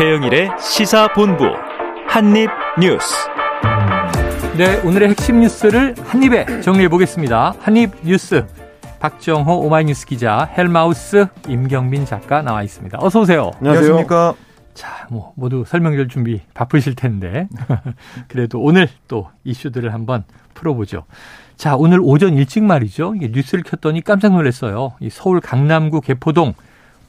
최영일의 시사본부 한입뉴스. 네, 오늘의 핵심 뉴스를 한입에 정리해 보겠습니다. 한입뉴스 박정호 오마이뉴스 기자, 헬마우스 임경민 작가 나와 있습니다. 어서 오세요. 안녕하십니까. 자, 뭐 모두 설명절 준비 바쁘실 텐데 그래도 오늘 또 이슈들을 한번 풀어보죠. 자, 오늘 오전 일찍 말이죠. 이게 뉴스를 켰더니 깜짝 놀랐어요. 이 서울 강남구 개포동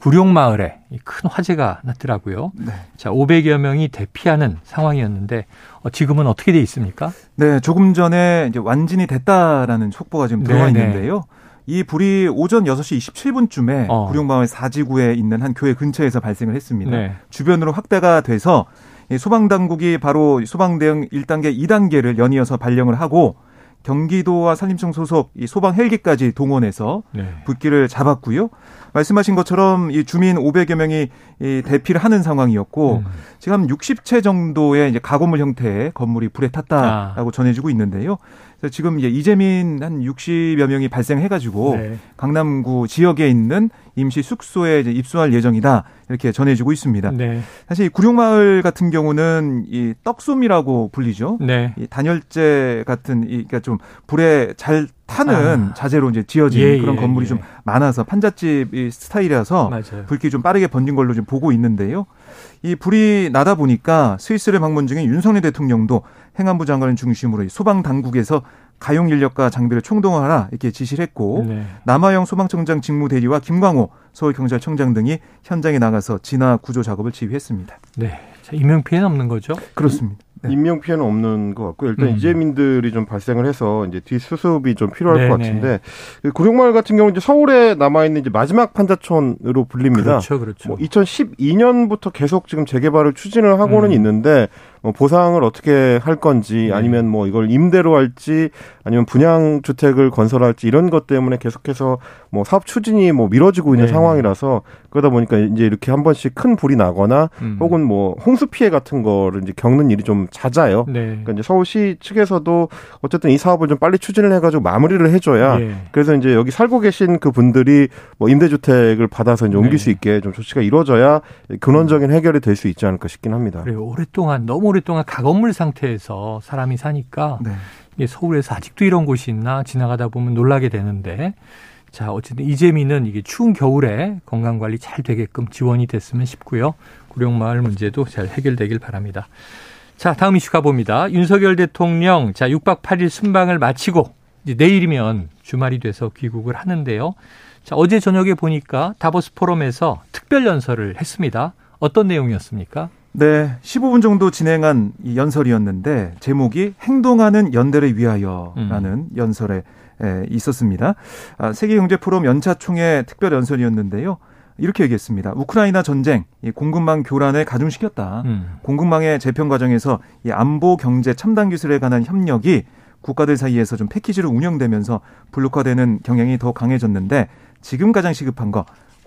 구룡마을에 큰 화재가 났더라고요. 네. 자, 500여 명이 대피하는 상황이었는데 어, 지금은 어떻게 돼 있습니까? 네, 조금 전에 이제 완진이 됐다라는 속보가 지금 들어와 네, 네. 있는데요. 이 불이 오전 6시 27분쯤에 어. 구룡마을 사지구에 있는 한 교회 근처에서 발생을 했습니다. 네. 주변으로 확대가 돼서 소방 당국이 바로 소방 대응 1단계, 2단계를 연이어서 발령을 하고 경기도와 산림청 소속 이 소방 헬기까지 동원해서 네. 불길을 잡았고요. 말씀하신 것처럼 이 주민 500여 명이 이 대피를 하는 상황이었고 음. 지금 60채 정도의 이제 가건물 형태의 건물이 불에 탔다라고 아. 전해지고 있는데요. 지금 이제 이재민 한 60여 명이 발생해가지고 네. 강남구 지역에 있는 임시 숙소에 이제 입소할 예정이다 이렇게 전해지고 있습니다. 네. 사실 구룡마을 같은 경우는 이 떡솜이라고 불리죠. 네. 이 단열재 같은 이 그러니까 좀 불에 잘 타는 아. 자재로 이제 지어진 예, 그런 예, 건물이 예. 좀 많아서 판잣집 스타일이라서 맞아요. 불길이 좀 빠르게 번진 걸로 좀 보고 있는데요. 이 불이 나다 보니까 스위스를 방문 중인 윤석열 대통령도 행안부 장관을 중심으로 소방 당국에서 가용 인력과 장비를 총동원하라 이렇게 지시를 했고 네. 남아영 소방청장 직무 대리와 김광호 서울경찰청장 등이 현장에 나가서 진화 구조 작업을 지휘했습니다. 네, 인명 피해는 없는 거죠? 그렇습니다. 네. 인명 피해는 없는 것 같고 일단 음. 이재민들이 좀 발생을 해서 이제 뒷수습이 좀 필요할 네네. 것 같은데 그 구룡마을 같은 경우 이제 서울에 남아 있는 이제 마지막 판자촌으로 불립니다. 그렇죠, 그렇죠. 뭐 2012년부터 계속 지금 재개발을 추진을 하고는 음. 있는데 뭐 보상을 어떻게 할 건지 네. 아니면 뭐 이걸 임대로 할지 아니면 분양 주택을 건설할지 이런 것 때문에 계속해서 뭐 사업 추진이 뭐 미뤄지고 있는 네. 상황이라서 그러다 보니까 이제 이렇게 한 번씩 큰 불이 나거나 음. 혹은 뭐 홍수 피해 같은 거를 이제 겪는 일이 좀 잦아요. 네. 그러니까 이제 서울시 측에서도 어쨌든 이 사업을 좀 빨리 추진을 해가지고 마무리를 해줘야 네. 그래서 이제 여기 살고 계신 그 분들이 뭐 임대주택을 받아서 이제 옮길 네. 수 있게 좀 조치가 이루어져야 근원적인 해결이 될 수 있지 않을까 싶긴 합니다. 그래요. 오랫동안 너무 오랫동안 가건물 상태에서 사람이 사니까 네. 서울에서 아직도 이런 곳이 있나 지나가다 보면 놀라게 되는데 자, 어쨌든 이재민은 이게 추운 겨울에 건강 관리 잘 되게끔 지원이 됐으면 싶고요. 구룡마을 문제도 잘 해결되길 바랍니다. 자, 다음 이슈 가봅니다. 윤석열 대통령, 자, 6박 8일 순방을 마치고 이제 내일이면 주말이 돼서 귀국을 하는데요. 자, 어제 저녁에 보니까 다보스 포럼에서 특별 연설을 했습니다. 어떤 내용이었습니까? 네, 15분 정도 진행한 이 연설이었는데 제목이 행동하는 연대를 위하여라는 음. 연설에 에, 있었습니다. 아, 세계경제 포럼 연차 총회 특별 연설이었는데요. 이렇게 얘기했습니다. 우크라이나 전쟁, 이 공급망 교란을 가중시켰다. 음. 공급망의 재편 과정에서 이 안보 경제 첨단 기술에 관한 협력이 국가들 사이에서 좀 패키지로 운영되면서 블록화되는 경향이 더 강해졌는데 지금 가장 시급한 거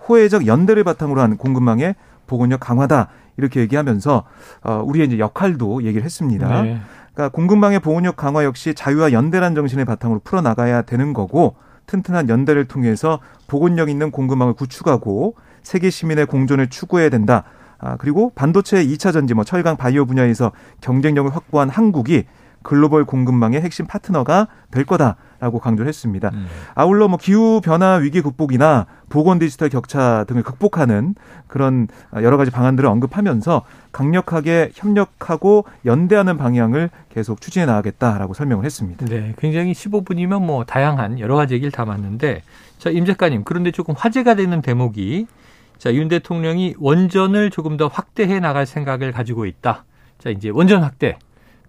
호혜적 연대를 바탕으로 한 공급망의 보건력 강화다 이렇게 얘기하면서 어, 우리의 이제 역할도 얘기를 했습니다. 네. 그러니까 공급망의 보호력 강화 역시 자유와 연대란 정신을 바탕으로 풀어 나가야 되는 거고 튼튼한 연대를 통해서 보건력 있는 공급망을 구축하고 세계 시민의 공존을 추구해야 된다. 아, 그리고 반도체 2차 전지, 뭐 철강 바이오 분야에서 경쟁력을 확보한 한국이 글로벌 공급망의 핵심 파트너가 될 거다라고 강조를 했습니다. 음. 아울러 뭐 기후 변화 위기 극복이나 보건 디지털 격차 등을 극복하는 그런 여러 가지 방안들을 언급하면서 강력하게 협력하고 연대하는 방향을 계속 추진해 나가겠다라고 설명을 했습니다. 네, 굉장히 15분이면 뭐 다양한 여러 가지 얘기를 담았는데 자, 임 작가님 그런데 조금 화제가 되는 대목이 자, 윤 대통령이 원전을 조금 더 확대해 나갈 생각을 가지고 있다. 자, 이제 원전 확대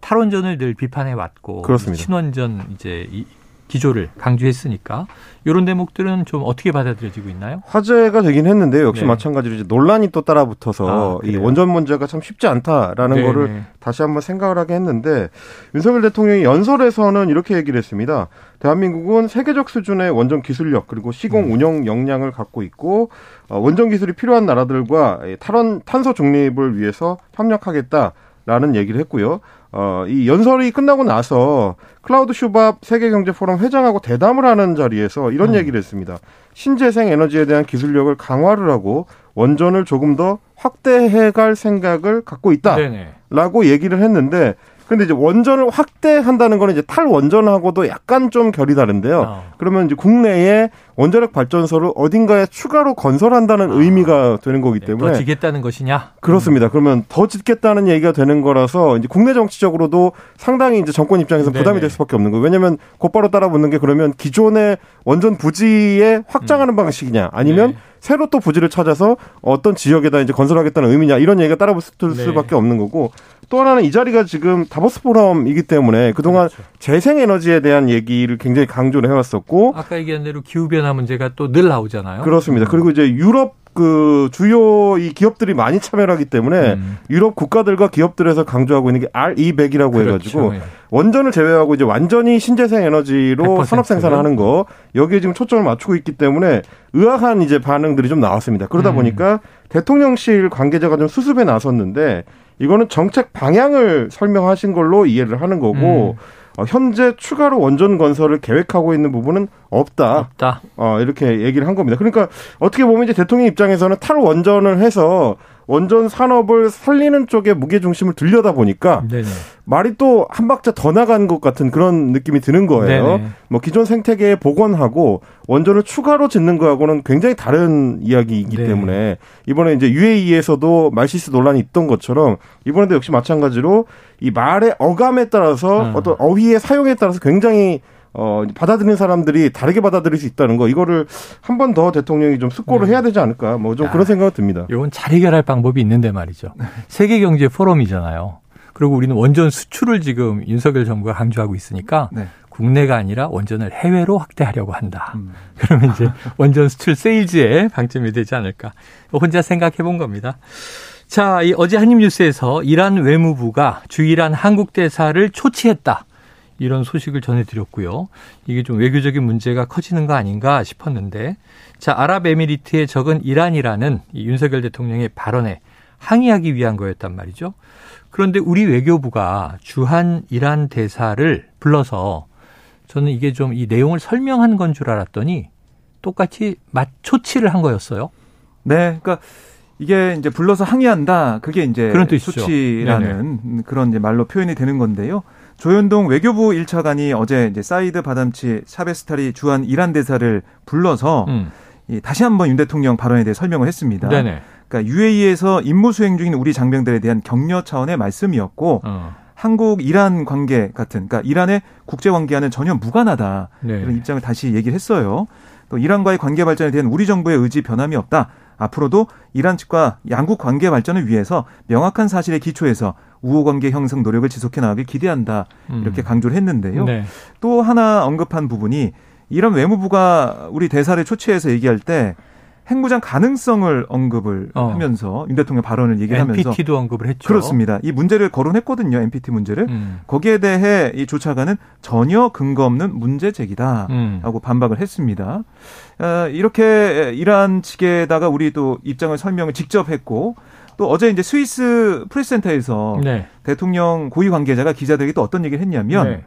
탈원전을 늘 비판해 왔고 그렇습니다. 친원전 이제 이 기조를 강조했으니까 이런 대목들은 좀 어떻게 받아들여지고 있나요? 화제가 되긴 했는데요. 역시 네. 마찬가지로 이제 논란이 또 따라붙어서 아, 이 원전 문제가 참 쉽지 않다라는 네네. 거를 다시 한번 생각을 하게 했는데 윤석열 대통령이 연설에서는 이렇게 얘기를 했습니다. 대한민국은 세계적 수준의 원전 기술력 그리고 시공 음. 운영 역량을 갖고 있고 어, 원전 기술이 필요한 나라들과 탈원 탄소 중립을 위해서 협력하겠다. 라는 얘기를 했고요. 어, 이 연설이 끝나고 나서 클라우드 슈밥 세계경제포럼 회장하고 대담을 하는 자리에서 이런 음. 얘기를 했습니다. 신재생 에너지에 대한 기술력을 강화를 하고 원전을 조금 더 확대해 갈 생각을 갖고 있다라고 얘기를 했는데 근데 이제 원전을 확대한다는 거는 이제 탈원전하고도 약간 좀 결이 다른데요. 어. 그러면 이제 국내에 원자력 발전소를 어딘가에 추가로 건설한다는 아. 의미가 되는 거기 네, 때문에 더 짓겠다는 것이냐? 그렇습니다. 그러면 더 짓겠다는 얘기가 되는 거라서 이제 국내 정치적으로도 상당히 이제 정권 입장에서 부담이 될 수밖에 없는 거예요. 왜냐하면 곧바로 따라붙는 게 그러면 기존의 원전 부지에 확장하는 음. 방식이냐 아니면 네. 새로 또 부지를 찾아서 어떤 지역에다 이제 건설하겠다는 의미냐 이런 얘기가 따라붙을 네. 수밖에 없는 거고 또 하나는 이 자리가 지금 다보스 포럼이기 때문에 그동안 그렇죠. 재생 에너지에 대한 얘기를 굉장히 강조를 해왔었고 아까 얘기한 대로 기후 변화 문제가 또 늘 나오잖아요. 그렇습니다. 음. 그리고 이제 유럽 그 주요 이 기업들이 많이 참여를 하기 때문에 음. 유럽 국가들과 기업들에서 강조하고 있는 게 R200이라고 그렇죠. 해가지고 예. 원전을 제외하고 이제 완전히 신재생 에너지로 산업 생산을 하는 거 여기에 지금 초점을 맞추고 있기 때문에 의아한 이제 반응들이 좀 나왔습니다. 그러다 음. 보니까 대통령실 관계자가 좀 수습에 나섰는데 이거는 정책 방향을 설명하신 걸로 이해를 하는 거고 음. 어, 현재 추가로 원전 건설을 계획하고 있는 부분은 없다. 없다. 어, 이렇게 얘기를 한 겁니다. 그러니까 어떻게 보면 이제 대통령 입장에서는 탈원전을 해서 원전 산업을 살리는 쪽에 무게 중심을 들려다 보니까 네네. 말이 또 한 박자 더 나간 것 같은 그런 느낌이 드는 거예요. 네네. 뭐 기존 생태계에 복원하고 원전을 추가로 짓는 거하고는 굉장히 다른 이야기이기 네. 때문에 이번에 이제 UAE에서도 말시스 논란이 있던 것처럼 이번에도 역시 마찬가지로 이 말의 어감에 따라서 음. 어떤 어휘의 사용에 따라서 굉장히 어, 받아들이는 사람들이 다르게 받아들일 수 있다는 거, 이거를 한 번 더 대통령이 좀 숙고를 네. 해야 되지 않을까, 뭐 좀 그런 생각이 듭니다. 이건 잘 해결할 방법이 있는데 말이죠. 네. 세계경제 포럼이잖아요. 그리고 우리는 원전 수출을 지금 윤석열 정부가 강조하고 있으니까 네. 국내가 아니라 원전을 해외로 확대하려고 한다. 음. 그러면 이제 원전 수출 세일즈에 방점이 되지 않을까. 혼자 생각해 본 겁니다. 자, 이 어제 한입뉴스에서 이란 외무부가 주이란 한국 대사를 초치했다. 이런 소식을 전해드렸고요. 이게 좀 외교적인 문제가 커지는 거 아닌가 싶었는데, 자 아랍에미리트에 적은 이란이라는 이 윤석열 대통령의 발언에 항의하기 위한 거였단 말이죠. 그런데 우리 외교부가 주한 이란 대사를 불러서 저는 이게 좀 이 내용을 설명한 건 줄 알았더니 똑같이 맞초치를 한 거였어요. 네, 그러니까 이게 이제 불러서 항의한다. 그게 이제 그런 뜻이라는 그런 이제 말로 표현이 되는 건데요. 조현동 외교부 1차관이 어제 이제 사이드 바담치 샤베스타리 주한 이란 대사를 불러서 음. 이 다시 한번 윤 대통령 발언에 대해 설명을 했습니다. 네네. 그러니까 UAE에서 임무 수행 중인 우리 장병들에 대한 격려 차원의 말씀이었고 어. 한국 이란 관계 같은 그러니까 이란의 국제 관계와는 전혀 무관하다 네. 이런 입장을 다시 얘기를 했어요. 또 이란과의 관계 발전에 대한 우리 정부의 의지 변함이 없다. 앞으로도 이란 측과 양국 관계 발전을 위해서 명확한 사실에 기초해서 우호 관계 형성 노력을 지속해 나가길 기대한다. 이렇게 음. 강조를 했는데요. 네. 또 하나 언급한 부분이 이런 외무부가 우리 대사를 초치해서 얘기할 때 핵무장 가능성을 언급을 어. 하면서 윤 대통령 발언을 얘기하면서 NPT도 언급을 했죠. 그렇습니다. 이 문제를 거론했거든요. NPT 문제를. 음. 거기에 대해 이 조차관은 전혀 근거 없는 문제 제기다라고 음. 반박을 했습니다. 어, 이렇게 이란 측에다가 우리 또 입장을 설명을 직접 했고 또 어제 이제 스위스 프레스센터에서 네. 대통령 고위 관계자가 기자들에게 또 어떤 얘기를 했냐면 네.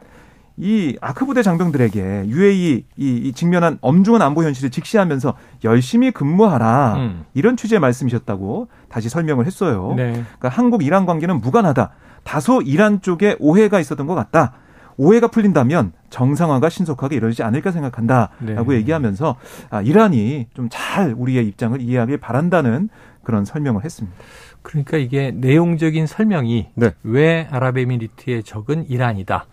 이 아크 부대 장병들에게 UAE 이, 이 직면한 엄중한 안보 현실을 직시하면서 열심히 근무하라 음. 이런 취지의 말씀이셨다고 다시 설명을 했어요. 네. 그러니까 한국 이란 관계는 무관하다. 다소 이란 쪽에 오해가 있었던 것 같다. 오해가 풀린다면 정상화가 신속하게 이루어지지 않을까 생각한다라고 네. 얘기하면서 아, 이란이 좀 잘 우리의 입장을 이해하길 바란다는 그런 설명을 했습니다. 그러니까 이게 내용적인 설명이 네. 왜 아랍에미리트의 적은 이란이다.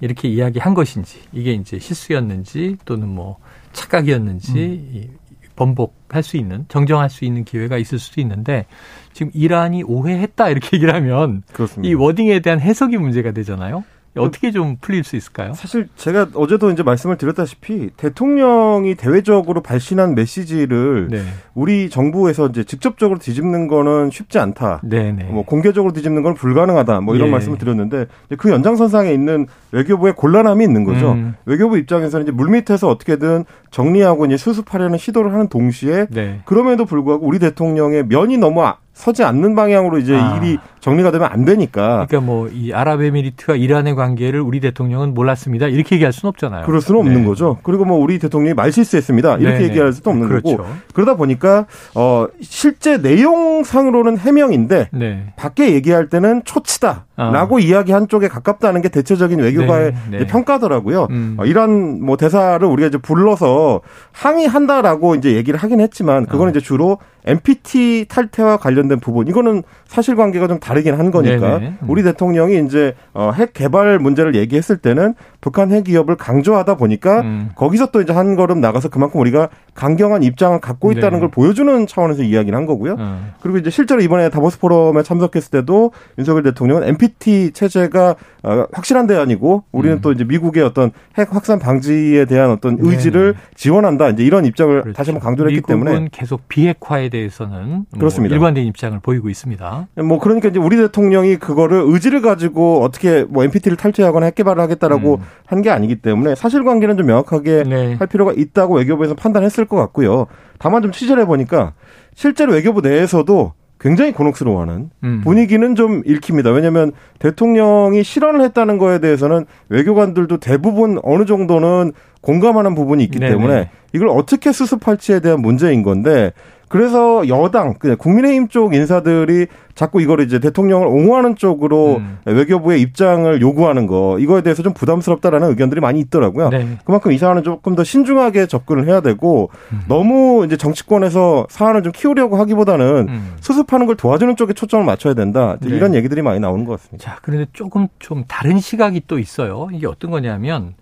이렇게 이야기한 것인지 이게 이제 실수였는지 또는 뭐 착각이었는지 음. 번복할 수 있는 정정할 수 있는 기회가 있을 수도 있는데 지금 이란이 오해했다 이렇게 얘기를 하면 그렇습니다. 이 워딩에 대한 해석이 문제가 되잖아요. 어떻게 좀 풀릴 수 있을까요? 사실 제가 어제도 이제 말씀을 드렸다시피 대통령이 대외적으로 발신한 메시지를 네. 우리 정부에서 이제 직접적으로 뒤집는 거는 쉽지 않다. 네네. 네. 뭐 공개적으로 뒤집는 건 불가능하다. 뭐 이런 예. 말씀을 드렸는데 그 연장선상에 있는 외교부의 곤란함이 있는 거죠. 음. 외교부 입장에서는 이제 물밑에서 어떻게든 정리하고 이제 수습하려는 시도를 하는 동시에 네. 그럼에도 불구하고 우리 대통령의 면이 너무 서지 않는 방향으로 이제 아. 일이 정리가 되면 안 되니까. 그러니까 뭐 이 아랍에미리트와 이란의 관계를 우리 대통령은 몰랐습니다. 이렇게 얘기할 수는 없잖아요. 그럴 수는 없는 네. 거죠. 그리고 뭐 우리 대통령이 말실수했습니다. 이렇게 네 얘기할 수도 없는 그렇죠. 거고. 그러다 보니까 어 실제 내용상으로는 해명인데 네. 밖에 얘기할 때는 초치다라고 아. 이야기한 쪽에 가깝다는 게 대체적인 외교가의 네. 네. 평가더라고요. 음. 어, 이런 뭐 대사를 우리가 이제 불러서 항의한다라고 이제 얘기를 하긴 했지만 그거는 아. 이제 주로 NPT 탈퇴와 관련된 부분 이거는 사실관계가 좀 다르긴 한 거니까 네네. 음. 우리 대통령이 이제 어, 핵 개발 문제를 얘기했을 때는 북한 핵 기업을 강조하다 보니까 음. 거기서 또 이제 한 걸음 나가서 그만큼 우리가 강경한 입장을 갖고 있다는 네. 걸 보여주는 차원에서 이야기를 한 거고요. 음. 그리고 이제 실제로 이번에 다보스 포럼에 참석했을 때도 윤석열 대통령은 NPT 체제가 어, 확실한 대안이고 우리는 음. 또 이제 미국의 어떤 핵 확산 방지에 대한 어떤 의지를 네네. 지원한다. 이제 이런 입장을 그렇죠. 다시 한번 강조를 했기 때문에 계속 비핵화에 대해서는 뭐 그렇습니다. 일관된 입장을 보이고 있습니다. 뭐 그러니까 이제 우리 대통령이 그거를 의지를 가지고 어떻게 뭐 NPT를 탈퇴하거나 핵 개발을 하겠다라고 음. 한 게 아니기 때문에 사실관계는 좀 명확하게 네. 할 필요가 있다고 외교부에서 판단했을 것 같고요. 다만 좀 취재를 해보니까 실제로 외교부 내에서도 굉장히 곤혹스러워하는 음. 분위기는 좀 읽힙니다. 왜냐하면 대통령이 실언을 했다는 거에 대해서는 외교관들도 대부분 어느 정도는 공감하는 부분이 있기 네네. 때문에 이걸 어떻게 수습할지에 대한 문제인 건데 그래서 여당, 국민의힘 쪽 인사들이 자꾸 이거를 이제 대통령을 옹호하는 쪽으로 음. 외교부의 입장을 요구하는 거 이거에 대해서 좀 부담스럽다라는 의견들이 많이 있더라고요. 네. 그만큼 이 사안은 조금 더 신중하게 접근을 해야 되고 음. 너무 이제 정치권에서 사안을 좀 키우려고 하기보다는 음. 수습하는 걸 도와주는 쪽에 초점을 맞춰야 된다. 네. 이런 얘기들이 많이 나오는 것 같습니다. 자, 그런데 조금 좀 다른 시각이 또 있어요. 이게 어떤 거냐면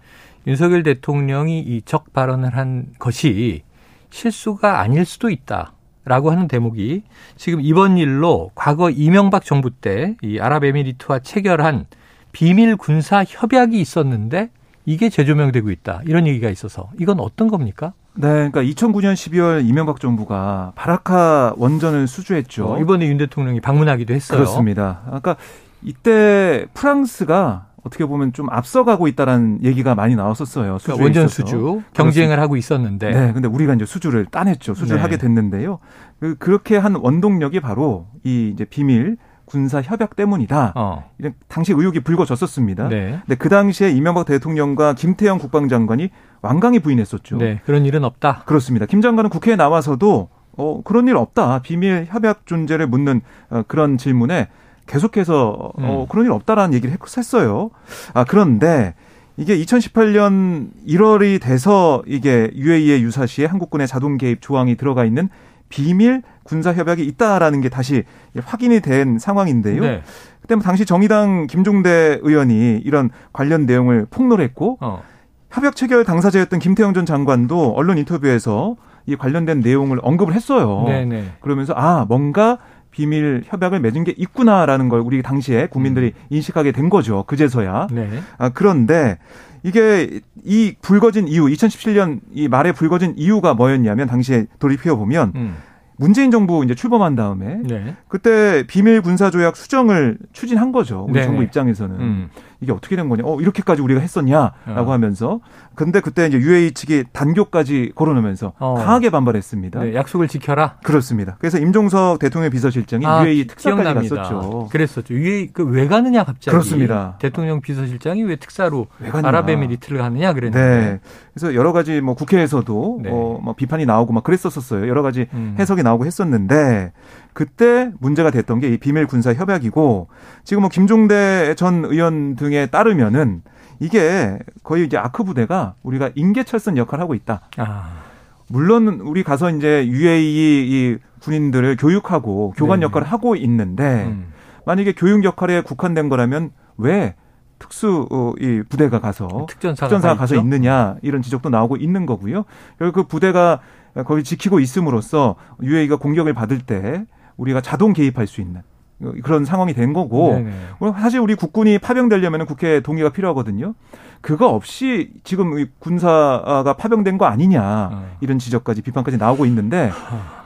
윤석열 대통령이 이 적 발언을 한 것이 실수가 아닐 수도 있다. 라고 하는 대목이 지금 이번 일로 과거 이명박 정부 때 이 아랍에미리트와 체결한 비밀 군사 협약이 있었는데 이게 재조명되고 있다. 이런 얘기가 있어서 이건 어떤 겁니까? 네, 그러니까 2009년 12월 이명박 정부가 바라카 원전을 수주했죠. 어, 이번에 윤 대통령이 방문하기도 했어요. 그렇습니다. 그러니까 이때 프랑스가 어떻게 보면 좀 앞서가고 있다라는 얘기가 많이 나왔었어요. 그러니까 원전 수주 경쟁을 하고 있었는데. 네, 근데 우리가 이제 수주를 따냈죠. 수주를 네. 하게 됐는데요. 그, 그렇게 한 원동력이 바로 이 이제 비밀 군사 협약 때문이다. 어. 이런 당시 의혹이 불거졌었습니다. 네. 근데 그 당시에 이명박 대통령과 김태형 국방장관이 완강히 부인했었죠. 네, 그런 일은 없다. 그렇습니다. 김 장관은 국회에 나와서도 어, 그런 일 없다. 비밀 협약 존재를 묻는 어, 그런 질문에 계속해서 음. 어, 그런 일 없다라는 얘기를 했어요. 아 그런데 이게 2018년 1월이 돼서 이게 UAE의 유사시에 한국군의 자동 개입 조항이 들어가 있는 비밀 군사 협약이 있다라는 게 다시 확인이 된 상황인데요. 네. 그때 뭐 당시 정의당 김종대 의원이 이런 관련 내용을 폭로했고 어. 협약 체결 당사자였던 김태형 전 장관도 언론 인터뷰에서 이 관련된 내용을 언급을 했어요. 네네. 네. 그러면서 아 뭔가 비밀 협약을 맺은 게 있구나라는 걸 우리 당시에 국민들이 음. 인식하게 된 거죠. 그제서야. 네. 아, 그런데 이게 이 불거진 이유, 2017년 이 말에 불거진 이유가 뭐였냐면 당시에 돌이켜 보면 음. 문재인 정부 이제 출범한 다음에 네. 그때 비밀 군사 조약 수정을 추진한 거죠. 우리 네. 정부 입장에서는 음. 이게 어떻게 된 거냐? 어 이렇게까지 우리가 했었냐라고 어. 하면서 근데 그때 이제 UAE 측이 단교까지 걸어놓으면서 어. 강하게 반발했습니다. 네, 약속을 지켜라. 그렇습니다. 그래서 임종석 대통령 비서실장이 아, UAE 특사까지 기억납니다. 갔었죠. 그랬었죠. UAE 그왜 가느냐 갑자기. 그렇습니다. 대통령 비서실장이 왜 특사로 왜 아랍에미리트를 가느냐 그랬는데. 네. 그래서 여러 가지 뭐 국회에서도 네. 어, 뭐 비판이 나오고 막 그랬었었어요. 여러 가지 음. 해석이 나오고 했었는데 그때 문제가 됐던 게 이 비밀 군사 협약이고 지금 뭐 김종대 전 의원 등에 따르면은 이게 거의 이제 아크 부대가 우리가 인계철선 역할을 하고 있다. 아. 물론 우리 가서 이제 UAE 이 군인들을 교육하고 교관 네. 역할을 하고 있는데 음. 만약에 교육 역할에 국한된 거라면 왜 특수 어, 이 부대가 가서 특전사가, 특전사가 가서 있느냐 이런 지적도 나오고 있는 거고요. 결국 그 부대가 거기 지키고 있음으로써 UAE가 공격을 받을 때 우리가 자동 개입할 수 있는 그런 상황이 된 거고 네네. 사실 우리 국군이 파병되려면 국회 동의가 필요하거든요. 그거 없이 지금 군사가 파병된 거 아니냐 어. 이런 지적까지 비판까지 나오고 있는데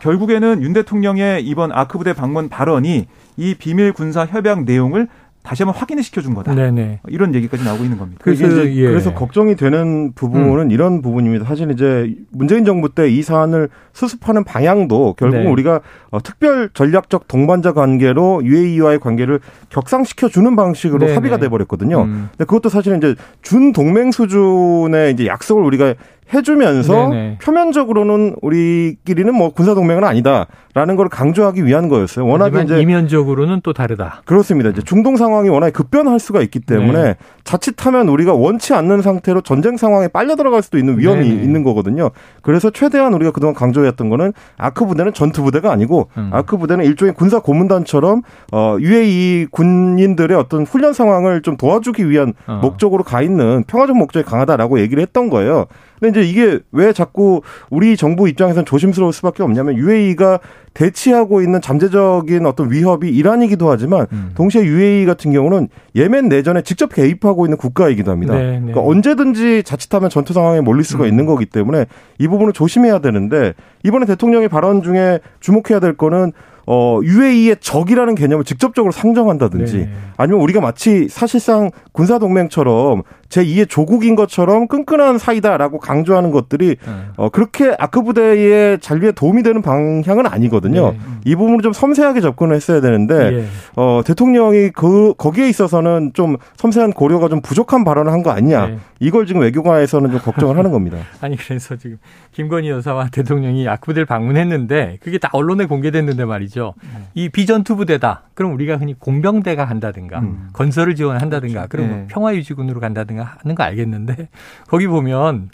결국에는 윤 대통령의 이번 아크 부대 방문 발언이 이 비밀 군사 협약 내용을 다시 한번 확인을 시켜준 거다. 네네. 이런 얘기까지 나오고 있는 겁니다. 그래서, 이제 예. 그래서 걱정이 되는 부분은 음. 이런 부분입니다. 사실 이제 문재인 정부 때 이 사안을 수습하는 방향도 결국 네. 우리가 어, 특별 전략적 동반자 관계로 UAE와의 관계를 격상시켜 주는 방식으로 네네. 합의가 돼 버렸거든요. 음. 근데 그것도 사실은 이제 준 동맹 수준의 이제 약속을 우리가 해주면서 네네. 표면적으로는 우리끼리는 뭐 군사 동맹은 아니다라는 걸 강조하기 위한 거였어요. 워낙에 이제 이면적으로는 또 다르다. 그렇습니다. 이제 중동 상황이 워낙에 급변할 수가 있기 때문에 네. 자칫하면 우리가 원치 않는 상태로 전쟁 상황에 빨려 들어갈 수도 있는 위험이 네네. 있는 거거든요. 그래서 최대한 우리가 그동안 강조했던 거는 아크 부대는 전투 부대가 아니고 음. 아크 부대는 일종의 군사 고문단처럼 어 UAE 군인들의 어떤 훈련 상황을 좀 도와주기 위한 어. 목적으로 가 있는 평화적 목적이 강하다라고 얘기를 했던 거예요. 근데 이제 이게 왜 자꾸 우리 정부 입장에서는 조심스러울 수밖에 없냐면 UAE가 대치하고 있는 잠재적인 어떤 위협이 이란이기도 하지만 음. 동시에 UAE 같은 경우는 예멘 내전에 직접 개입하고 있는 국가이기도 합니다. 네, 네. 그러니까 언제든지 자칫하면 전투 상황에 몰릴 수가 음. 있는 거기 때문에 이 부분을 조심해야 되는데 이번에 대통령의 발언 중에 주목해야 될 거는 어, UAE의 적이라는 개념을 직접적으로 상정한다든지 네. 아니면 우리가 마치 사실상 군사동맹처럼 제2의 조국인 것처럼 끈끈한 사이다라고 강조하는 것들이 네. 어, 그렇게 아크 부대의 잔류에 도움이 되는 방향은 아니거든요. 네. 이 부분을 좀 섬세하게 접근을 했어야 되는데 예. 어, 대통령이 그 거기에 있어서는 좀 섬세한 고려가 좀 부족한 발언을 한 거 아니냐. 네. 이걸 지금 외교관에서는 좀 걱정을 하는 겁니다. 아니 그래서 지금 김건희 여사와 대통령이 아크 부대를 방문했는데 그게 다 언론에 공개됐는데 말이죠. 네. 이 비전투 부대다. 그럼 우리가 흔히 공병대가 간다든가 음. 건설을 지원한다든가 그렇죠. 그럼 네. 평화유지군으로 간다든가 하는 거 알겠는데 거기 보면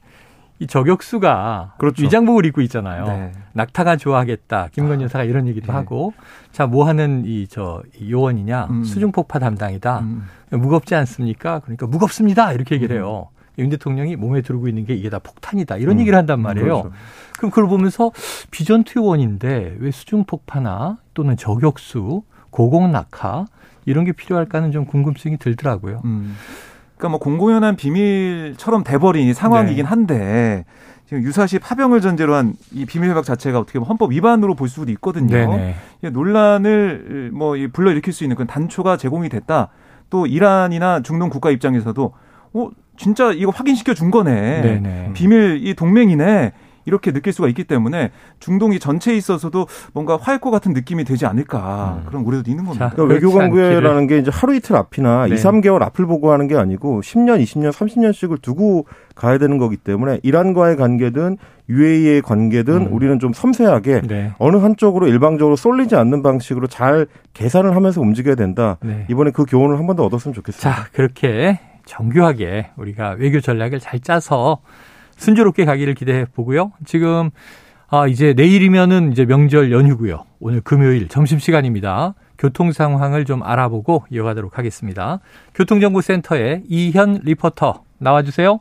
이 저격수가 그렇죠. 위장복을 입고 있잖아요. 네. 낙타가 좋아하겠다. 김건희 아, 여사가 이런 얘기도 네. 하고 자 뭐 하는 이 저 요원이냐 음. 수중폭파 담당이다. 음. 무겁지 않습니까? 그러니까 무겁습니다. 이렇게 얘기를 해요. 음. 윤 대통령이 몸에 들고 있는 게 이게 다 폭탄이다. 이런 음. 얘기를 한단 말이에요. 그렇죠. 그럼 그걸 보면서 비전투 요원인데 왜 수중폭파나 또는 저격수, 고공 낙하 이런 게 필요할까는 좀 궁금증이 들더라고요. 음. 그러니까 뭐 공공연한 비밀처럼 돼버린 상황이긴 네. 한데 지금 유사시 파병을 전제로 한 이 비밀 협약 자체가 어떻게 보면 헌법 위반으로 볼 수도 있거든요. 네네. 논란을 뭐 불러일으킬 수 있는 그런 단초가 제공이 됐다. 또 이란이나 중동 국가 입장에서도 어 진짜 이거 확인시켜 준 거네. 네네. 비밀 이 동맹이네. 이렇게 느낄 수가 있기 때문에 중동이 전체에 있어서도 뭔가 화할 것 같은 느낌이 되지 않을까 음. 그런 우려도 있는 겁니다. 자, 그러니까 외교 관계라는 게 이제 하루 이틀 앞이나 네. 2, 3개월 앞을 보고 하는 게 아니고 10년, 20년, 30년씩을 두고 가야 되는 거기 때문에 이란과의 관계든 UAE의 관계든 음. 우리는 좀 섬세하게 네. 어느 한쪽으로 일방적으로 쏠리지 않는 방식으로 잘 계산을 하면서 움직여야 된다. 네. 이번에 그 교훈을 한 번 더 얻었으면 좋겠습니다. 자, 그렇게 정교하게 우리가 외교 전략을 잘 짜서 순조롭게 가기를 기대해 보고요. 지금 아 이제 내일이면은 이제 명절 연휴고요. 오늘 금요일 점심 시간입니다. 교통 상황을 좀 알아보고 이어가도록 하겠습니다. 교통정보센터의 이현 리포터 나와주세요.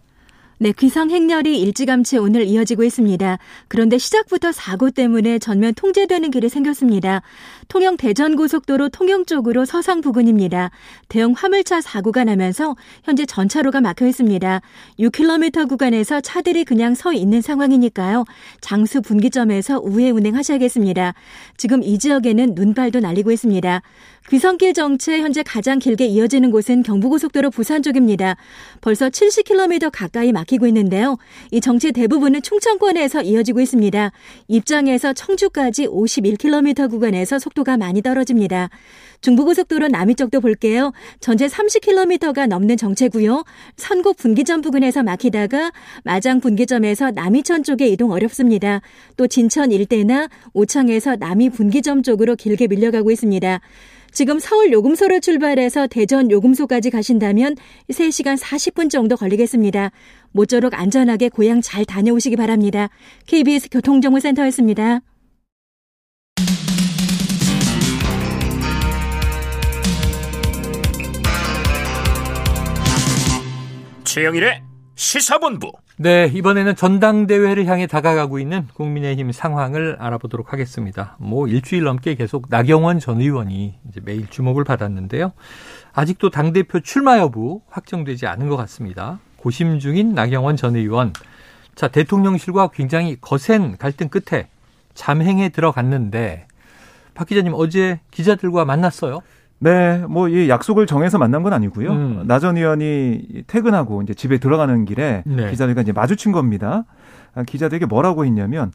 네, 귀성 행렬이 일찌감치 오늘 이어지고 있습니다. 그런데 시작부터 사고 때문에 전면 통제되는 길이 생겼습니다. 통영 대전 고속도로 통영 쪽으로 서상 부근입니다. 대형 화물차 사고가 나면서 현재 전차로가 막혀 있습니다. 6km 구간에서 차들이 그냥 서 있는 상황이니까요. 장수 분기점에서 우회 운행하셔야겠습니다. 지금 이 지역에는 눈발도 날리고 있습니다. 귀성길 정체 현재 가장 길게 이어지는 곳은 경부고속도로 부산 쪽입니다. 벌써 70km 가까이 막히고 있는데요. 이 정체 대부분은 충청권에서 이어지고 있습니다. 입장에서 청주까지 51km 구간에서 속도가 많이 떨어집니다. 중부고속도로 남이 쪽도 볼게요. 전체 30km가 넘는 정체고요. 선곡 분기점 부근에서 막히다가 마장 분기점에서 남이천 쪽에 이동 어렵습니다. 또 진천 일대나 오창에서 남이 분기점 쪽으로 길게 밀려가고 있습니다. 지금 서울 요금소로 출발해서 대전 요금소까지 가신다면 3시간 40분 정도 걸리겠습니다. 모쪼록 안전하게 고향 잘 다녀오시기 바랍니다. KBS 교통정보센터였습니다. 최영일의 시사본부. 네, 이번에는 전당대회를 향해 다가가고 있는 국민의힘 상황을 알아보도록 하겠습니다. 뭐 일주일 넘게 계속 나경원 전 의원이 이제 매일 주목을 받았는데요. 아직도 당대표 출마 여부 확정되지 않은 것 같습니다. 고심 중인 나경원 전 의원. 자, 대통령실과 굉장히 거센 갈등 끝에 잠행에 들어갔는데 박 기자님 어제 기자들과 만났어요? 네, 뭐 이 약속을 정해서 만난 건 아니고요. 음. 나전 의원이 퇴근하고 이제 집에 들어가는 길에 네. 기자들과 이제 마주친 겁니다. 아, 기자들에게 뭐라고 했냐면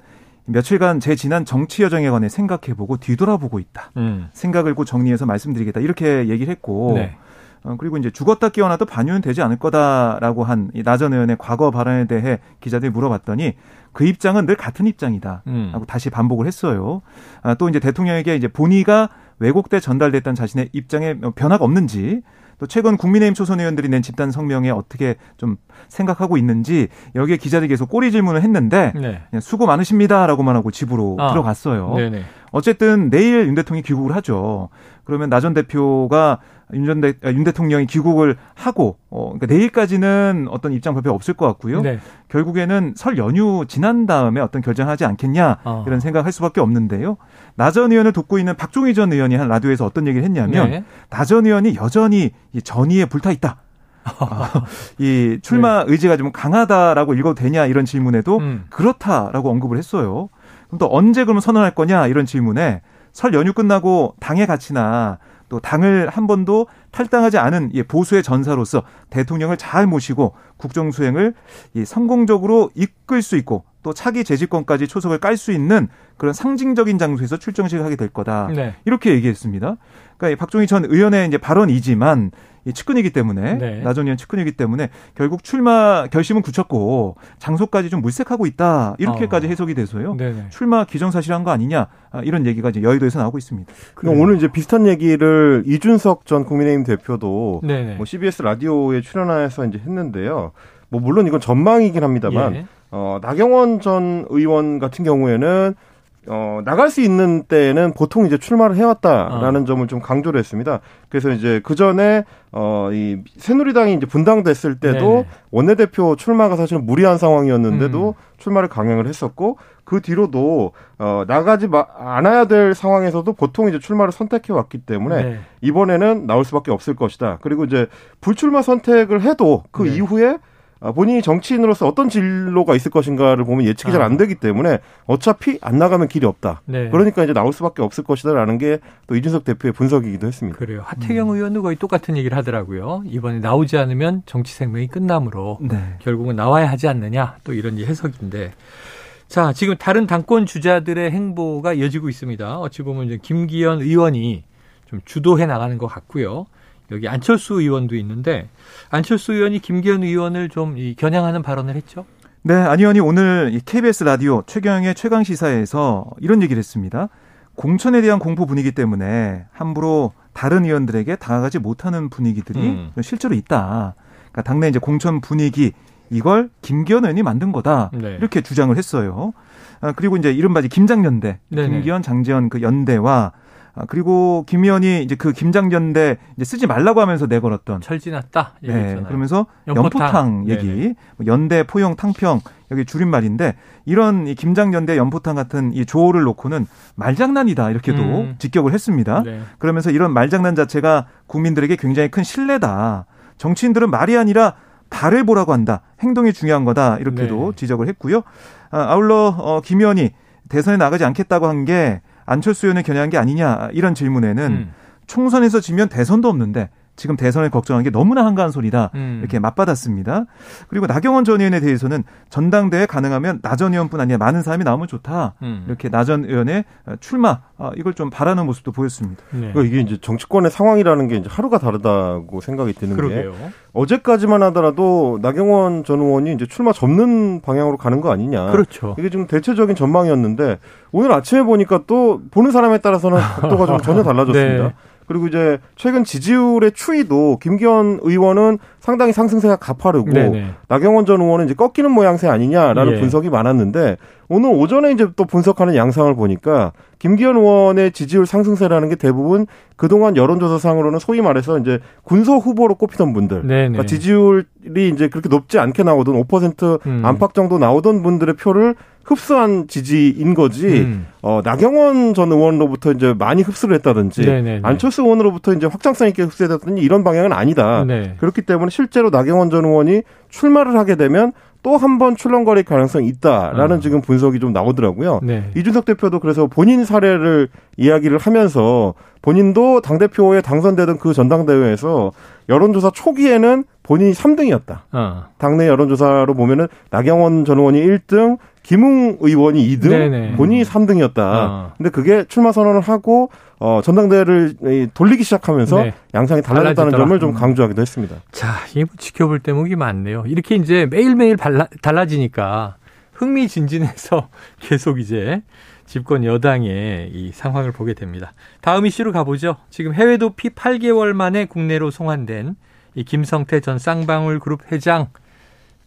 며칠간 제 지난 정치 여정에 관해 생각해보고 뒤돌아보고 있다. 음. 생각을 꼭 정리해서 말씀드리겠다. 이렇게 얘기를 했고. 네. 어, 그리고 이제 죽었다 깨어나도 반유는 되지 않을 거다라고 한 나전 의원의 과거 발언에 대해 기자들이 물어봤더니 그 입장은 늘 같은 입장이다. 음. 하고 다시 반복을 했어요. 아, 또 이제 대통령에게 이제 본의가 왜곡돼 전달됐던 자신의 입장에 변화가 없는지 또 최근 국민의힘 초선 의원들이 낸 집단 성명에 어떻게 좀 생각하고 있는지 여기에 기자들이 계속 꼬리 질문을 했는데 네. 수고 많으십니다라고만 하고 집으로 아. 들어갔어요. 네네. 어쨌든 내일 윤 대통령이 귀국을 하죠. 그러면 나 전 대표가 윤, 전 대, 아, 윤 대통령이 귀국을 하고 어, 그러니까 내일까지는 어떤 입장 발표 없을 것 같고요. 네. 결국에는 설 연휴 지난 다음에 어떤 결정하지 않겠냐 어. 이런 생각할 수밖에 없는데요. 나 전 의원을 돕고 있는 박종희 전 의원이 한 라디오에서 어떤 얘기를 했냐면 네. 나전 의원이 여전히 이 전의에 불타 있다. 이 출마 네. 의지가 좀 강하다라고 읽어도 되냐 이런 질문에도 음. 그렇다라고 언급을 했어요. 그럼 또 언제 그러면 선언할 거냐 이런 질문에 설 연휴 끝나고 당의 가치나 또 당을 한 번도 탈당하지 않은 보수의 전사로서 대통령을 잘 모시고 국정 수행을 성공적으로 이끌 수 있고 또 차기 재집권까지 초석을 깔 수 있는 그런 상징적인 장소에서 출정식을 하게 될 거다. 네. 이렇게 얘기했습니다. 그러니까 박종희 전 의원의 이제 발언이지만 이 측근이기 때문에 네. 나전 의원 측근이기 때문에 결국 출마 결심은 굳혔고 장소까지 좀 물색하고 있다 이렇게까지 어. 해석이 돼서요. 네네. 출마 기정사실한 거 아니냐 아, 이런 얘기가 이제 여의도에서 나오고 있습니다. 그럼 오늘 이제 비슷한 얘기를 이준석 전 국민의힘 대표도 뭐 CBS 라디오에 출연해서 이제 했는데요. 뭐 물론 이건 전망이긴 합니다만 예. 어, 나경원 전 의원 같은 경우에는 어, 나갈 수 있는 때에는 보통 이제 출마를 해왔다라는 어. 점을 좀 강조를 했습니다. 그래서 이제 그 전에, 어, 이 새누리당이 이제 분당됐을 때도 네네. 원내대표 출마가 사실 무리한 상황이었는데도 음. 출마를 강행을 했었고, 그 뒤로도, 어, 나가지 마, 않아야 될 상황에서도 보통 이제 출마를 선택해 왔기 때문에 네. 이번에는 나올 수밖에 없을 것이다. 그리고 이제 불출마 선택을 해도 그 네. 이후에 아, 본인이 정치인으로서 어떤 진로가 있을 것인가를 보면 예측이 잘 안 되기 때문에 어차피 안 나가면 길이 없다. 네. 그러니까 이제 나올 수밖에 없을 것이다라는 게 또 이준석 대표의 분석이기도 했습니다. 그래요. 하태경 음. 의원도 거의 똑같은 얘기를 하더라고요. 이번에 나오지 않으면 정치 생명이 끝나므로 네. 결국은 나와야 하지 않느냐 또 이런 해석인데 자 지금 다른 당권 주자들의 행보가 이어지고 있습니다. 어찌 보면 이제 김기현 의원이 좀 주도해 나가는 것 같고요. 여기 안철수 의원도 있는데 안철수 의원이 김기현 의원을 좀 겨냥하는 발언을 했죠. 네, 안 의원이 오늘 KBS 라디오 최경영의 최강 시사에서 이런 얘기를 했습니다. 공천에 대한 공포 분위기 때문에 함부로 다른 의원들에게 다가가지 못하는 분위기들이 음. 실제로 있다. 그러니까 당내 이제 공천 분위기 이걸 김기현 의원이 만든 거다. 네. 이렇게 주장을 했어요. 아, 그리고 이제 이른바 김장연대, 네네. 김기현, 장재현 그 연대와 아, 그리고 김 의원이 이제 그 김장전대 이제 쓰지 말라고 하면서 내걸었던 철지났다. 네, 그러면서 연포탕, 연포탕 얘기, 네네. 뭐 연대, 포용, 탕평 여기 줄임말인데 이런 이 김장전대, 연포탕 같은 이 조어를 놓고는 말장난이다 이렇게도 음. 직격을 했습니다. 네. 그러면서 이런 말장난 자체가 국민들에게 굉장히 큰 신뢰다. 정치인들은 말이 아니라 달을 보라고 한다. 행동이 중요한 거다. 이렇게도 네. 지적을 했고요. 아, 아울러 어, 김 의원이 대선에 나가지 않겠다고 한게 안철수 의원을 겨냥한 게 아니냐 이런 질문에는 음. 총선에서 지면 대선도 없는데 지금 대선을 걱정하는 게 너무나 한가한 소리다 음. 이렇게 맞받았습니다. 그리고 나경원 전 의원에 대해서는 전당대회 가능하면 나 전 의원뿐 아니라 많은 사람이 나오면 좋다 음. 이렇게 나 전 의원의 출마 아, 이걸 좀 바라는 모습도 보였습니다. 네. 그러니까 이게 이제 정치권의 상황이라는 게 이제 하루가 다르다고 생각이 드는 그러게요. 게 어제까지만 하더라도 나경원 전 의원이 이제 출마 접는 방향으로 가는 거 아니냐. 그렇죠. 이게 좀 대체적인 전망이었는데 오늘 아침에 보니까 또 보는 사람에 따라서는 각도가 좀 전혀 달라졌습니다. 네. 그리고 이제 최근 지지율의 추이도 김기현 의원은 상당히 상승세가 가파르고 네네. 나경원 전 의원은 이제 꺾이는 모양새 아니냐라는 예. 분석이 많았는데 오늘 오전에 이제 또 분석하는 양상을 보니까 김기현 의원의 지지율 상승세라는 게 대부분 그동안 여론조사상으로는 소위 말해서 이제 군소 후보로 꼽히던 분들 그러니까 지지율이 이제 그렇게 높지 않게 나오던 5% 음. 안팎 정도 나오던 분들의 표를 흡수한 지지인 거지. 음. 어, 나경원 전 의원으로부터 이제 많이 흡수를 했다든지 네네네. 안철수 의원으로부터 이제 확장성 있게 흡수했다든지 이런 방향은 아니다. 네. 그렇기 때문에 실제로 나경원 전 의원이 출마를 하게 되면 또 한 번 출렁거릴 가능성이 있다라는 어. 지금 분석이 좀 나오더라고요. 네. 이준석 대표도 그래서 본인 사례를 이야기를 하면서 본인도 당대표에 당선되던 그 전당대회에서 여론조사 초기에는 본인이 3등이었다. 어. 당내 여론조사로 보면은 나경원 전 의원이 1등, 김웅 의원이 2등, 네네. 본인이 3등이었다. 어. 근데 그게 출마 선언을 하고 어, 전당대회를 돌리기 시작하면서 네. 양상이 달라졌다는. 점을 좀 음. 강조하기도 했습니다. 자, 이게 뭐 지켜볼 대목이 많네요. 이렇게 이제 매일매일 달라, 달라지니까 흥미진진해서 계속 이제 집권 여당의 이 상황을 보게 됩니다. 다음 이슈로 가보죠. 지금 해외 도피 8개월 만에 국내로 송환된 이 김성태 전 쌍방울 그룹 회장.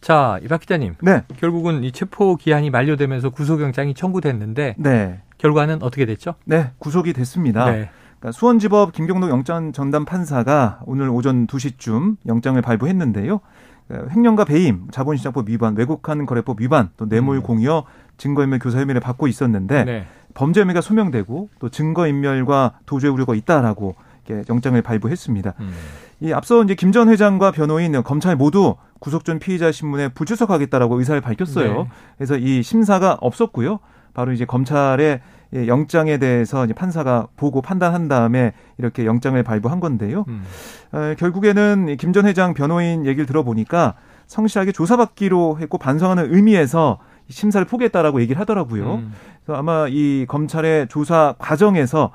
자, 이박 기자님. 네. 결국은 이 체포 기한이 만료되면서 구속영장이 청구됐는데 네. 결과는 어떻게 됐죠? 네, 구속이 됐습니다. 네. 그러니까 수원지법 김경록 영장 전담 판사가 오늘 오전 2시쯤 영장을 발부했는데요. 그러니까 횡령과 배임, 자본시장법 위반, 왜곡하는 거래법 위반, 또 뇌물 음. 공여, 증거인멸 교사 혐의를 받고 있었는데 네. 범죄 혐의가 소명되고 또 증거인멸과 도주의 우려가 있다라고 영장을 발부했습니다. 음. 이 앞서 이제 김 전 회장과 변호인 검찰 모두 구속 전 피의자 신문에 불출석하겠다라고 의사를 밝혔어요. 네. 그래서 이 심사가 없었고요. 바로 이제 검찰의 영장에 대해서 이제 판사가 보고 판단한 다음에 이렇게 영장을 발부한 건데요. 음. 어, 결국에는 김 전 회장 변호인 얘기를 들어보니까 성실하게 조사받기로 했고 반성하는 의미에서 심사를 포기했다라고 얘기를 하더라고요. 음. 그래서 아마 이 검찰의 조사 과정에서 어,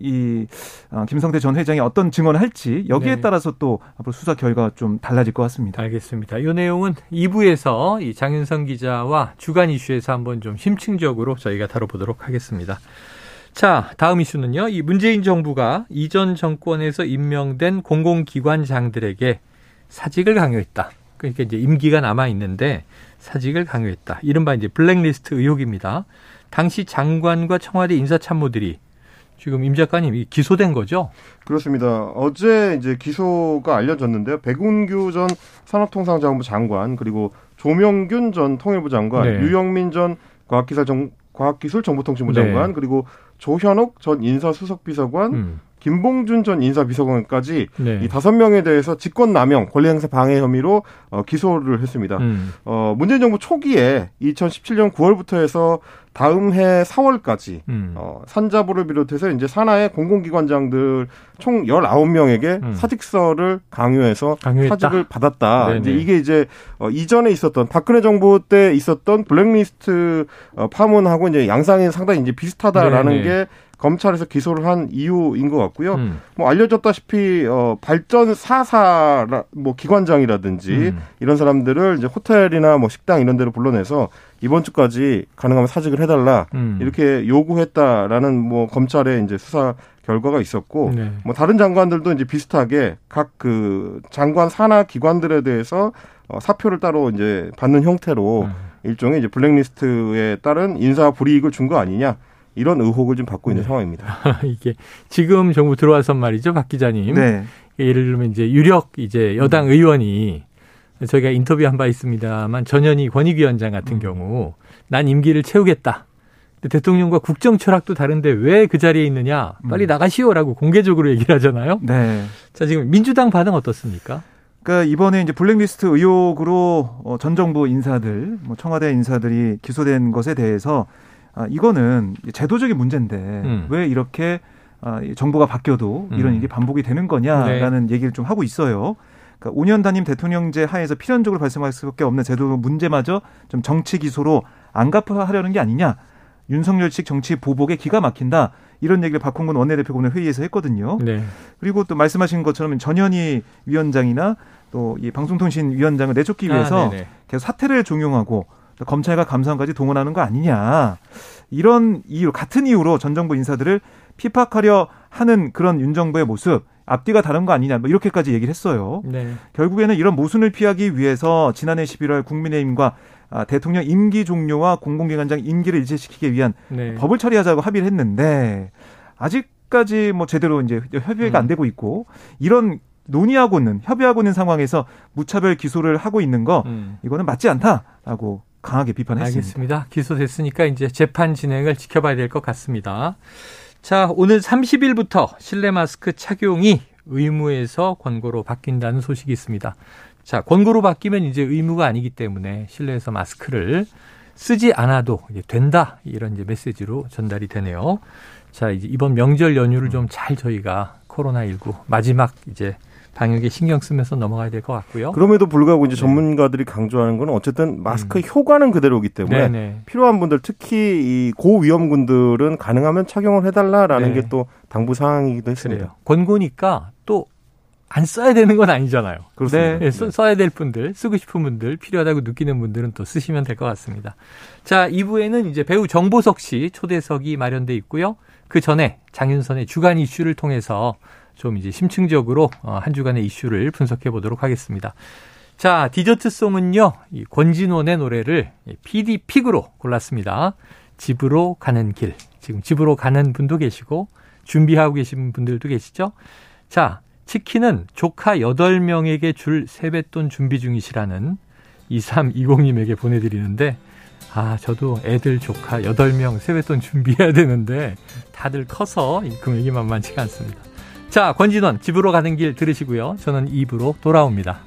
이 어, 김성태 전 회장이 어떤 증언을 할지 여기에 네. 따라서 또 앞으로 수사 결과가 좀 달라질 것 같습니다. 알겠습니다. 이 내용은 2부에서 이 장윤성 기자와 주간 이슈에서 한번 좀 심층적으로 저희가 다뤄보도록 하겠습니다. 자, 다음 이슈는요. 이 문재인 정부가 이전 정권에서 임명된 공공기관장들에게 사직을 강요했다. 그러니까 이제 임기가 남아 있는데 사직을 강요했다. 이른바 이제 블랙리스트 의혹입니다. 당시 장관과 청와대 인사참모들이 지금 임 작가님이 기소된 거죠? 그렇습니다. 어제 이제 기소가 알려졌는데요. 백운규 전 산업통상자원부 장관 그리고 조명균 전 통일부 장관, 네. 유영민 전 과학기술 정, 과학기술정보통신부 장관 네. 그리고 조현옥 전 인사수석비서관 음. 김봉준 전 인사비서관까지 네. 이 다섯 명에 대해서 직권남용, 권리행사 방해 혐의로 어, 기소를 했습니다. 음. 어, 문재인 정부 초기에 2017년 9월부터 해서 다음 해 4월까지 음. 어, 산자부를 비롯해서 이제 산하의 공공기관장들 총 19명에게 음. 사직서를 강요해서 강요했다? 사직을 받았다. 네네. 이제 이게 이제 어, 이전에 있었던 박근혜 정부 때 있었던 블랙리스트 어, 파문하고 이제 양상이 상당히 이제 비슷하다라는 네네. 게 검찰에서 기소를 한 이유인 것 같고요. 음. 뭐 알려졌다시피 어 발전 사사 뭐 기관장이라든지 음. 이런 사람들을 이제 호텔이나 뭐 식당 이런 데로 불러내서 이번 주까지 가능하면 사직을 해달라 음. 이렇게 요구했다라는 뭐 검찰의 이제 수사 결과가 있었고 네. 뭐 다른 장관들도 이제 비슷하게 각 그 장관 산하 기관들에 대해서 어 사표를 따로 이제 받는 형태로 음. 일종의 이제 블랙리스트에 따른 인사 불이익을 준 거 아니냐 이런 의혹을 좀 받고 있는 네. 상황입니다. 이게 지금 정부 들어와서 말이죠, 박 기자님. 네. 예를 들면 이제 유력 이제 여당 음. 의원이 저희가 인터뷰한 바 있습니다만 전현희 권익위원장 같은 음. 경우 난 임기를 채우겠다. 대통령과 국정 철학도 다른데 왜 그 자리에 있느냐? 빨리 음. 나가시오라고 공개적으로 얘기를 하잖아요. 네. 자, 지금 민주당 반응 어떻습니까? 그러니까 이번에 이제 블랙리스트 의혹으로 어, 전 정부 인사들, 뭐 청와대 인사들이 기소된 것에 대해서 아, 이거는 제도적인 문제인데 음. 왜 이렇게 아, 정부가 바뀌어도 이런 음. 일이 반복이 되는 거냐라는 네. 얘기를 좀 하고 있어요. 그러니까 5년 단임 대통령제 하에서 필연적으로 발생할 수밖에 없는 제도 문제마저 좀 정치 기소로 안 갚아하려는 게 아니냐. 윤석열식 정치 보복에 기가 막힌다. 이런 얘기를 박홍근 원내대표가 오늘 회의에서 했거든요. 네. 그리고 또 말씀하신 것처럼 전현희 위원장이나 또 이 방송통신위원장을 내쫓기 아, 위해서 아, 계속 사태를 종용하고 검찰과 감사원까지 동원하는 거 아니냐. 이런 이유, 같은 이유로 전 정부 인사들을 피팍하려 하는 그런 윤 정부의 모습, 앞뒤가 다른 거 아니냐, 뭐 이렇게까지 얘기를 했어요. 네. 결국에는 이런 모순을 피하기 위해서 지난해 11월 국민의힘과 아, 대통령 임기 종료와 공공기관장 임기를 일치시키기 위한 네. 법을 처리하자고 합의를 했는데 아직까지 뭐 제대로 이제 협의가 음. 안 되고 있고 이런 논의하고는 협의하고 있는 상황에서 무차별 기소를 하고 있는 거 음. 이거는 맞지 않다라고 강하게 비판했습니다. 알겠습니다. 기소됐으니까 이제 재판 진행을 지켜봐야 될 것 같습니다. 자, 오늘 30일부터 실내 마스크 착용이 의무에서 권고로 바뀐다는 소식이 있습니다. 자, 권고로 바뀌면 이제 의무가 아니기 때문에 실내에서 마스크를 쓰지 않아도 된다. 이런 이제 메시지로 전달이 되네요. 자, 이제 이번 명절 연휴를 좀 잘 저희가 코로나 19 마지막 이제 방역에 신경 쓰면서 넘어가야 될 것 같고요. 그럼에도 불구하고 이제 네. 전문가들이 강조하는 건 어쨌든 마스크 음. 효과는 그대로기 때문에 네네. 네. 필요한 분들 특히 이 고위험군들은 가능하면 착용을 해달라라는 네. 게또 당부 사항이기도 했습니다. 그래요. 권고니까 또안 써야 되는 건 아니잖아요. 그렇습니다. 네, 써, 써야 될 분들, 쓰고 싶은 분들, 필요하다고 느끼는 분들은 또 쓰시면 될 것 같습니다. 자, 2부에는 이제 배우 정보석 씨 초대석이 마련돼 있고요. 그 전에 장윤선의 주간 이슈를 통해서 좀 이제 심층적으로 어, 한 주간의 이슈를 분석해 보도록 하겠습니다. 자, 디저트송은요, 이 권진원의 노래를 PD 픽으로 골랐습니다. 집으로 가는 길. 지금 집으로 가는 분도 계시고, 준비하고 계신 분들도 계시죠? 자, 치킨은 조카 8명에게 줄 세뱃돈 준비 중이시라는 2320님에게 보내드리는데, 아, 저도 애들 조카 8명 세뱃돈 준비해야 되는데, 다들 커서 이 금액이 만만치가 않습니다. 자, 권진원 집으로 가는 길 들으시고요. 저는 입으로 돌아옵니다.